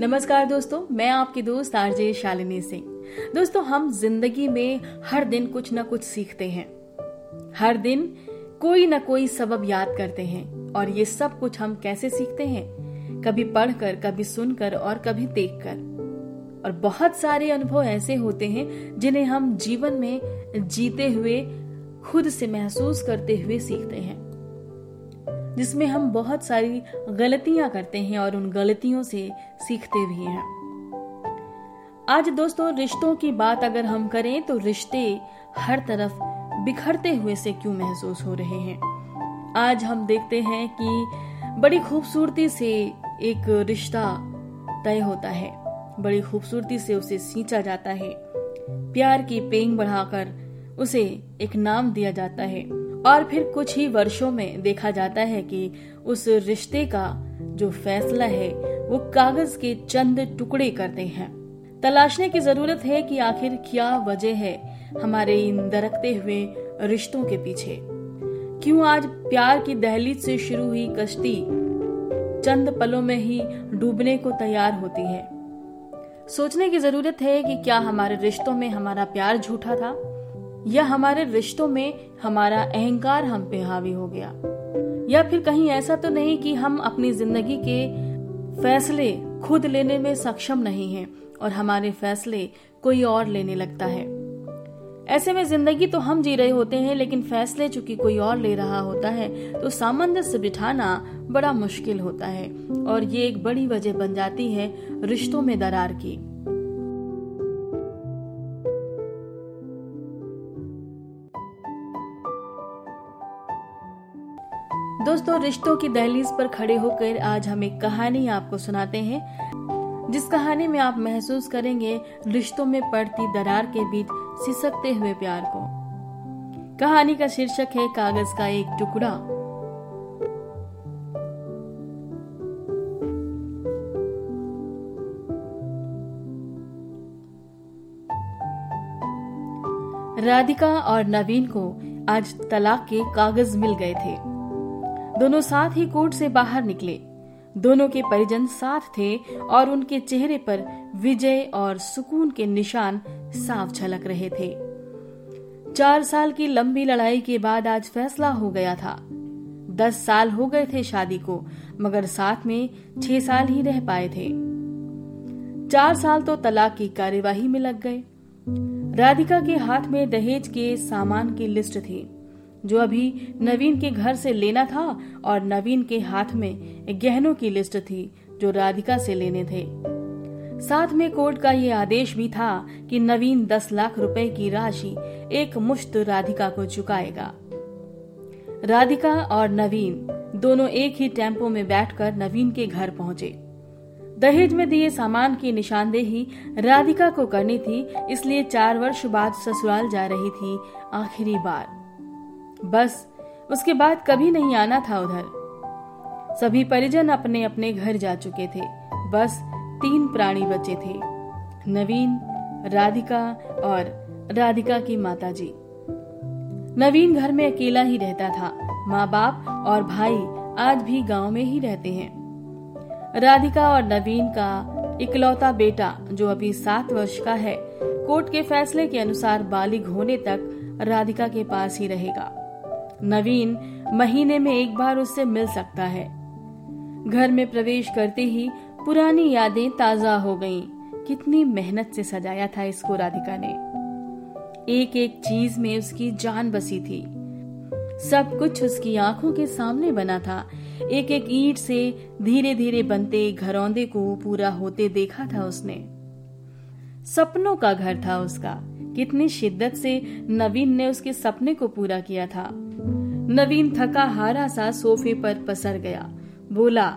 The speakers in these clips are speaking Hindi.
नमस्कार दोस्तों, मैं आपकी दोस्त आरजे शालिनी सिंह। दोस्तों, हम ज़िंदगी में हर दिन कुछ न कुछ सीखते हैं। हर दिन कोई ना कोई सबब याद करते हैं और ये सब कुछ हम कैसे सीखते हैं? कभी पढ़कर, कभी सुनकर और कभी देखकर। और बहुत सारे अनुभव ऐसे होते हैं जिन्हें हम जीवन में जीते हुए, खुद से महसूस करते हुए सीखते हैं। जिसमें हम बहुत सारी गलतियाँ करते हैं और उन गलतियों से सीखते भी हैं। आज दोस्तों, रिश्तों की बात अगर हम करें तो रिश्ते हर तरफ़ बिखरते हुए से क्यों महसूस हो रहे हैं? आज हम देखते हैं कि बड़ी खूबसूरती से एक रिश्ता तय होता है। बड़ी खूबसूरती से उसे सींचा जाता है। प्यार की पेंग बढ़ाकर उसे एक नाम दिया जाता है। और फिर कुछ ही वर्षों में देखा जाता है कि उस रिश्ते का जो फैसला है, वो कागज़ के चंद टुकड़े करते हैं। तलाशने की ज़रूरत है कि आखिर क्या वजह है हमारे इन दरकते हुए रिश्तों के पीछे। क्यों आज प्यार की दहलीज से शुरू हुई कश्ती चंद पलों में ही डूबने को तैयार होती है? सोचने की ज़रूरत है कि क्या हमारे रिश्तों में हमारा प्यार झूठा था? या हमारे रिश्तों में हमारा अहंकार हम पे हावी हो गया। या फिर कहीं ऐसा तो नहीं कि हम अपनी ज़िंदगी के फैसले खुद लेने में सक्षम नहीं हैं और हमारे फैसले कोई और लेने लगता है। ऐसे में ज़िंदगी तो हम जी रहे होते हैं, लेकिन फैसले चूँकि कोई और ले रहा होता है तो सामंजस्य बिठाना बड़ा मुश्किल होता है और ये एक बड़ी वजह बन जाती है रिश्तों में दरार की। दोस्तों, रिश्तों की दहलीज पर खड़े होकर आज हम एक कहानी आपको सुनाते हैं। जिस कहानी में आप महसूस करेंगे, रिश्तों में पड़ती दरार के बीच सिसकते हुए प्यार को। कहानी का शीर्षक है, कागज़ का एक टुकड़ा। राधिका और नवीन को आज तलाक के कागज़ मिल गए थे। दोनों साथ ही कोर्ट से बाहर निकले। दोनों के परिजन साथ थे और उनके चेहरे पर विजय और सुकून के निशान साफ़ झलक रहे थे। चार साल की लंबी लड़ाई के बाद आज फैसला हो गया था। दस साल हो गए थे शादी को, मगर साथ में छह साल ही रह पाए थे। चार साल तो तलाक की कार्यवाही में लग गए। राधिका के हाथ में दहेज के सामान की लिस्ट थी। जो अभी नवीन के घर से लेना था और नवीन के हाथ में गहनों की लिस्ट थी, जो राधिका से लेने थे। साथ में कोर्ट का ये आदेश भी था कि नवीन दस लाख रुपए की राशि एक मुश्त राधिका को चुकाएगा। राधिका और नवीन दोनों एक ही टेंपो में बैठकर नवीन के घर पहुँचे। दहेज में दिए सामान की निशानदेही राधिका को करनी थी, इसलिए चार वर्ष बाद ससुराल जा रही थी आखिरी बार। बस, उसके बाद कभी नहीं आना था उधर। सभी परिजन अपने अपने घर जा चुके थे। बस तीन प्राणी बचे थे, नवीन, राधिका और राधिका की माताजी। नवीन घर में अकेला ही रहता था। माँ बाप और भाई आज भी गाँव में ही रहते हैं। राधिका और नवीन का इकलौता बेटा, जो अभी सात वर्ष का है, कोर्ट के फैसले के अनुसार बालिग होने तक राधिका के पास ही रहेगा। नवीन महीने में एक बार उससे मिल सकता है। घर में प्रवेश करते ही पुरानी यादें ताज़ा हो गईं। कितनी मेहनत से सजाया था इसको राधिका ने। एक एक चीज़ में उसकी जान बसी थी। सब कुछ उसकी आँखों के सामने बना था। एक एक ईट से धीरे धीरे बनते घरौंदे को पूरा होते देखा था उसने। सपनों का घर था उसका। कितनी शिद्दत से नवीन ने उसके सपने को पूरा किया था। नवीन थका हारा सा सोफे पर पसर गया। बोला,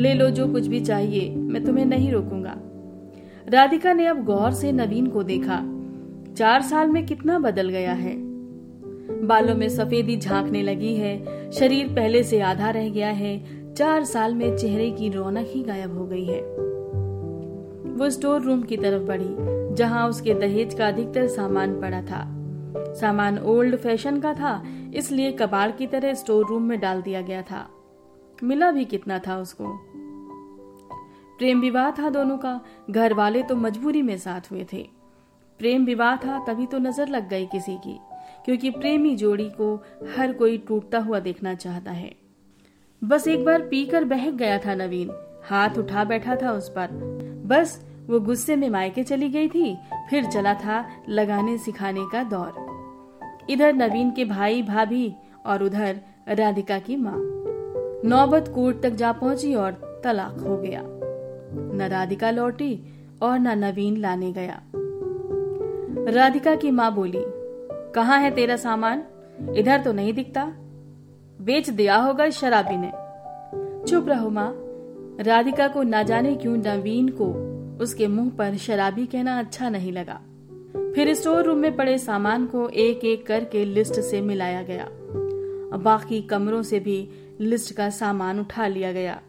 ले लो जो कुछ भी चाहिए, मैं तुम्हें नहीं रोकूँगा। राधिका ने अब गौर से नवीन को देखा। चार साल में कितना बदल गया है। बालों में सफेदी झांकने लगी है। शरीर पहले से आधा रह गया है। चार साल में चेहरे की रौनक ही गायब हो गई है। वो स्टोर रूम की तरफ़ बढ़ी, जहाँ उसके दहेज का अधिकतर सामान पड़ा था। सामान ओल्ड फ़ैशन का था इसलिए कबाड़ की तरह स्टोर रूम में डाल दिया गया था। मिला भी कितना था उसको? प्रेम विवाह था दोनों का। घर वाले तो मजबूरी में साथ हुए थे। प्रेम विवाह था तभी तो नज़र लग गई किसी की, क्योंकि प्रेमी जोड़ी को हर कोई टूटता हुआ देखना चाहता है। बस एक बार पीकर बहक गया था नवीन। हाथ उठा बैठा था उस पर। बस वो गुस्से में मायके चली गई थी, फिर चला था लगाने सिखाने का दौर। इधर नवीन के भाई भाभी और उधर राधिका की माँ। नौबत कोर्ट तक जा पहुँची और तलाक हो गया। न राधिका लौटी और न नवीन लाने गया। राधिका की माँ बोली, कहा है तेरा सामान? इधर तो नहीं दिखता। बेच दिया होगा शराबी ने। चुप रहो माँ। राधिका को ना जाने क्यों नवीन को उसके मुँह पर शराबी कहना अच्छा नहीं लगा। फिर स्टोर रूम में पड़े सामान को एक एक करके लिस्ट से मिलाया गया। बाकी कमरों से भी लिस्ट का सामान उठा लिया गया।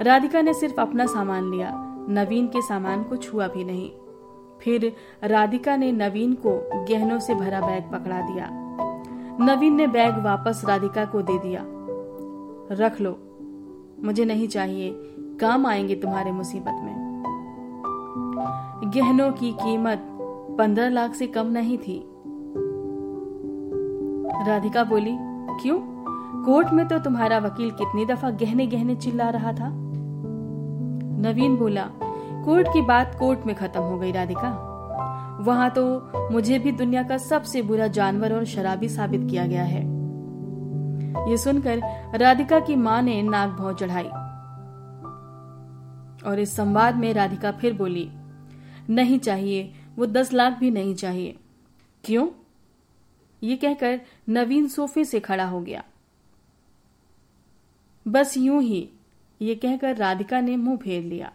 राधिका ने सिर्फ़ अपना सामान लिया, नवीन के सामान को छुआ भी नहीं। फिर राधिका ने नवीन को गहनों से भरा बैग पकड़ा दिया। नवीन ने बैग वापस राधिका को दे दिया। रख लो, मुझे नहीं चाहिए, काम आएँगे तुम्हारे मुसीबत में। गहनों की कीमत पंद्रह लाख से कम नहीं थी। राधिका बोली, क्यों? कोर्ट में तो तुम्हारा वकील कितनी दफ़ा गहने गहने चिल्ला रहा था? नवीन बोला, कोर्ट की बात कोर्ट में खत्म हो गई, राधिका। वहाँ तो मुझे भी दुनिया का सबसे बुरा जानवर और शराबी साबित किया गया है। ये सुनकर राधिका की माँ ने नाक भाव चढ़ाई। और इस संवाद में राधिका फिर बोली, नहीं चाहिए वो दस लाख भी नहीं चाहिए। क्यों? ये कहकर नवीन सोफे से खड़ा हो गया। बस यूँ ही, ये कहकर राधिका ने मुँह फेर लिया।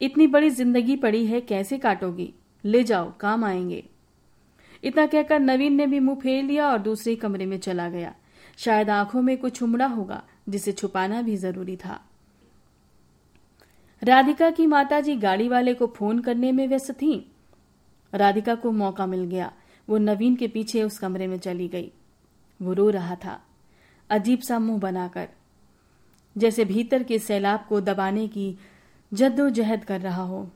इतनी बड़ी ज़िंदगी पड़ी है, कैसे काटोगी? ले जाओ, काम आएँगे। इतना कहकर नवीन ने भी मुँह फेर लिया और दूसरे कमरे में चला गया। शायद आँखों में कुछ उमड़ा होगा, जिसे छुपाना भी ज़रूरी था। राधिका की माताजी गाड़ी वाले को फ़ोन करने में व्यस्त थीं। राधिका को मौका मिल गया। वो नवीन के पीछे उस कमरे में चली गई। वो रो रहा था। अजीब सा मुँह बनाकर। जैसे भीतर के सैलाब को दबाने की जद्दोजहद कर रहा हो।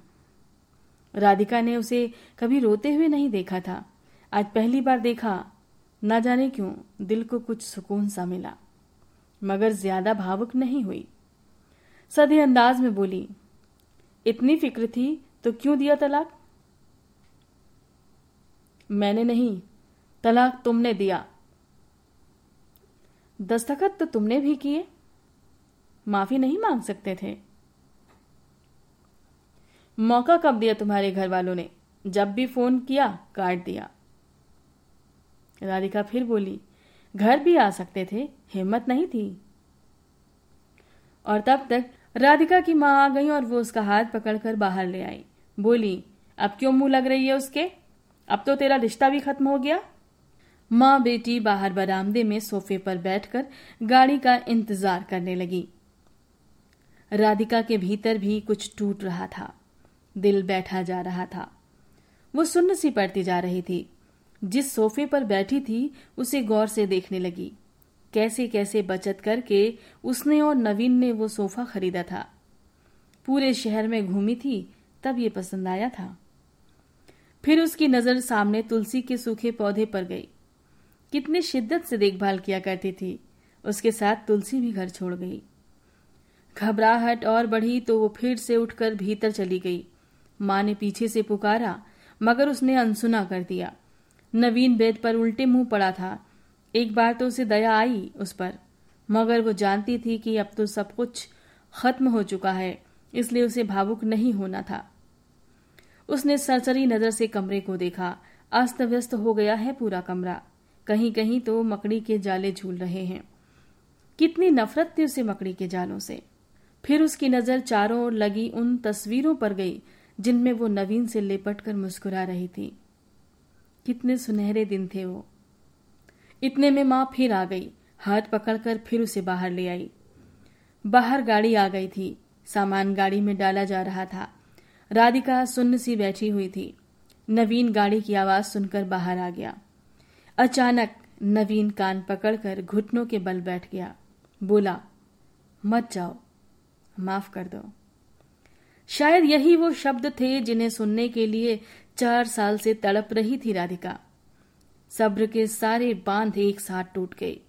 राधिका ने उसे कभी रोते हुए नहीं देखा था। आज पहली बार देखा। ना जाने क्यों दिल को कुछ सुकून सा मिला। मगर ज़्यादा भावुक नहीं हुई। सधे अंदाज में बोली, इतनी फ़िक्र थी तो क्यों दिया तलाक? मैंने नहीं, तलाक तुमने दिया। दस्तखत तो तुमने भी किए। माफ़ी नहीं मांग सकते थे। मौका कब दिया तुम्हारे घर वालों ने? जब भी फ़ोन किया, काट दिया। राधिका फिर बोली, घर भी आ सकते थे, हिम्मत नहीं थी। और तब तक राधिका की माँ आ गई और वो उसका हाथ पकड़कर बाहर ले आई। बोली, अब क्यों मुँह लग रही है उसके? अब तो तेरा रिश्ता भी खत्म हो गया। माँ बेटी बाहर बरामदे में सोफे पर बैठकर गाड़ी का इंतज़ार करने लगी। राधिका के भीतर भी कुछ टूट रहा था। दिल बैठा जा रहा था। वो सुन्न सी पड़ती जा रही थी। जिस सोफे पर बैठी थी, उसे गौर से देखने लगी। कैसे कैसे बचत करके उसने और नवीन ने वो सोफा खरीदा था। पूरे शहर में घूमी थी, तब ये पसंद आया था। फिर उसकी नज़र सामने तुलसी के सूखे पौधे पर गई। कितनी शिद्दत से देखभाल किया करती थी। उसके साथ तुलसी भी घर छोड़ गई। घबराहट और बढ़ी तो वो फिर से उठकर भीतर चली गई। माँ ने पीछे से पुकारा, मगर उसने अनसुना कर दिया। नवीन बेड पर उल्टे मुँह पड़ा था। एक बार तो उसे दया आई उस पर, मगर वो जानती थी कि अब तो सब कुछ खत्म हो चुका है, इसलिए उसे भावुक नहीं होना था। उसने सरसरी नज़र से कमरे को देखा। अस्त व्यस्त हो गया है पूरा कमरा। कहीं कहीं तो मकड़ी के जाले झूल रहे हैं। कितनी नफरत थी उसे मकड़ी के जालों से। फिर उसकी नज़र चारों ओर लगी उन तस्वीरों पर गई, जिनमें वो नवीन से लिपट कर मुस्कुरा रही थी। कितने सुनहरे दिन थे वो। इतने में माँ फिर आ गई। हाथ पकड़कर फिर उसे बाहर ले आई। बाहर गाड़ी आ गई थी। सामान गाड़ी में डाला जा रहा था। राधिका सुन्न सी बैठी हुई थी। नवीन गाड़ी की आवाज़ सुनकर बाहर आ गया। अचानक नवीन कान पकड़कर घुटनों के बल बैठ गया। बोला, मत जाओ। माफ़ कर दो। शायद यही वो शब्द थे जिन्हें सुनने के लिए चार साल से तड़प रही थी राधिका। सब्र के सारे बाँध एक साथ टूट गए।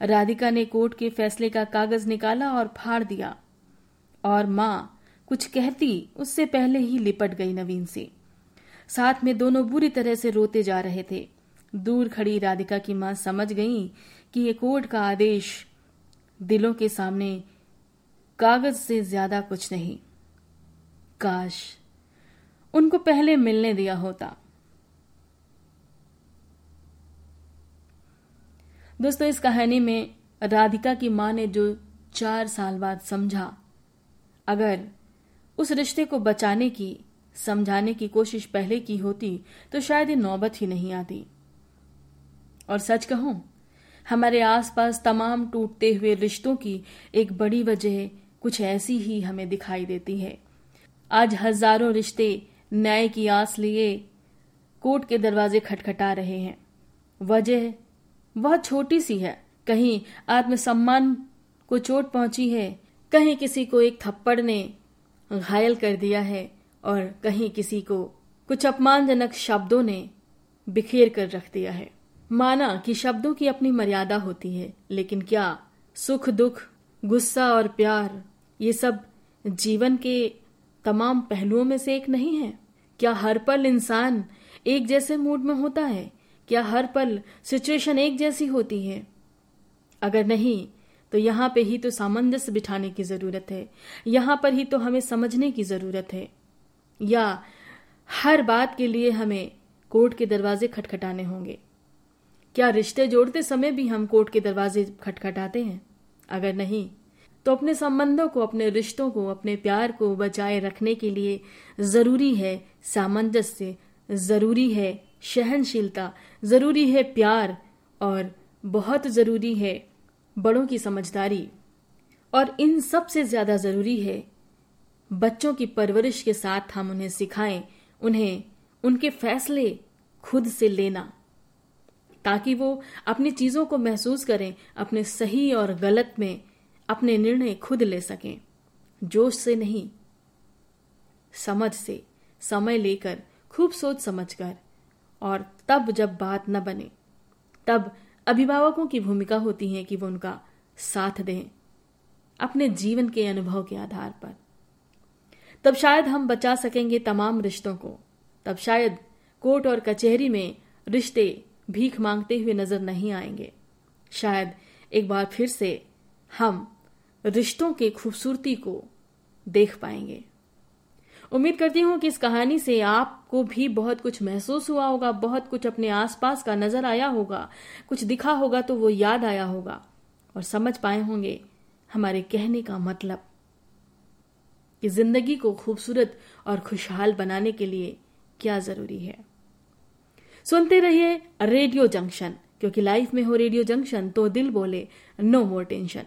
राधिका ने कोर्ट के फैसले का कागज़ निकाला और फाड़ दिया। और माँ कुछ कहती, उससे पहले ही लिपट गई नवीन से। साथ में दोनों बुरी तरह से रोते जा रहे थे। दूर खड़ी राधिका की माँ समझ गई कि ये कोर्ट का आदेश दिलों के सामने कागज़ से ज़्यादा कुछ नहीं। काश उनको पहले मिलने दिया होता। दोस्तों, इस कहानी में राधिका की माँ ने जो चार साल बाद समझा, अगर उस रिश्ते को बचाने की, समझाने की कोशिश पहले की होती तो शायद ये नौबत ही नहीं आती। और सच कहूँ, हमारे आसपास तमाम टूटते हुए रिश्तों की एक बड़ी वजह कुछ ऐसी ही हमें दिखाई देती है। आज हज़ारों रिश्ते न्याय की आस लिए कोर्ट के दरवाजे खटखटा रहे हैं। वजह बहुत छोटी सी है। कहीं आत्मसम्मान को चोट पहुँची है, कहीं किसी को एक थप्पड़ ने घायल कर दिया है, और कहीं किसी को कुछ अपमानजनक शब्दों ने बिखेर कर रख दिया है। माना कि शब्दों की अपनी मर्यादा होती है, लेकिन क्या सुख, दुख, गुस्सा और प्यार, ये सब जीवन के तमाम पहलुओं में से एक नहीं है? क्या हर पल इंसान एक जैसे मूड में होता है? क्या हर पल सिचुएशन एक जैसी होती है? अगर नहीं तो यहाँ पे ही तो सामंजस्य बिठाने की ज़रूरत है। यहाँ पर ही तो हमें समझने की ज़रूरत है। या हर बात के लिए हमें कोर्ट के दरवाजे खटखटाने होंगे। क्या रिश्ते जोड़ते समय भी हम कोर्ट के दरवाजे खटखटाते हैं? अगर नहीं तो अपने संबंधों को, अपने रिश्तों को, अपने प्यार को बचाए रखने के लिए ज़रूरी है सामंजस्य, ज़रूरी है सहनशीलता, ज़रूरी है प्यार और बहुत ज़रूरी है बड़ों की समझदारी। और इन सबसे ज़्यादा ज़रूरी है बच्चों की परवरिश के साथ हम उन्हें सिखाएँ, उन्हें उनके फैसले खुद से लेना, ताकि वो अपनी चीज़ों को महसूस करें, अपने सही और गलत में अपने निर्णय खुद ले सकें। जोश से नहीं, समझ से, समय लेकर, खूब सोच समझकर। और तब जब बात न बने, तब अभिभावकों की भूमिका होती है कि वो उनका साथ दें, अपने जीवन के अनुभव के आधार पर। तब शायद हम बचा सकेंगे तमाम रिश्तों को। तब शायद कोर्ट और कचहरी में रिश्ते भीख मांगते हुए नज़र नहीं आएँगे। शायद एक बार फिर से हम रिश्तों की खूबसूरती को देख पाएँगे। उम्मीद करती हूँ कि इस कहानी से आपको भी बहुत कुछ महसूस हुआ होगा, बहुत कुछ अपने आसपास का नज़र आया होगा, कुछ दिखा होगा तो वो याद आया होगा और समझ पाए होंगे हमारे कहने का मतलब कि ज़िंदगी को खूबसूरत और खुशहाल बनाने के लिए क्या ज़रूरी है। सुनते रहिए रेडियो जंक्शन, क्योंकि लाइफ में हो रेडियो जंक्शन तो दिल बोले, नो मोर टेंशन।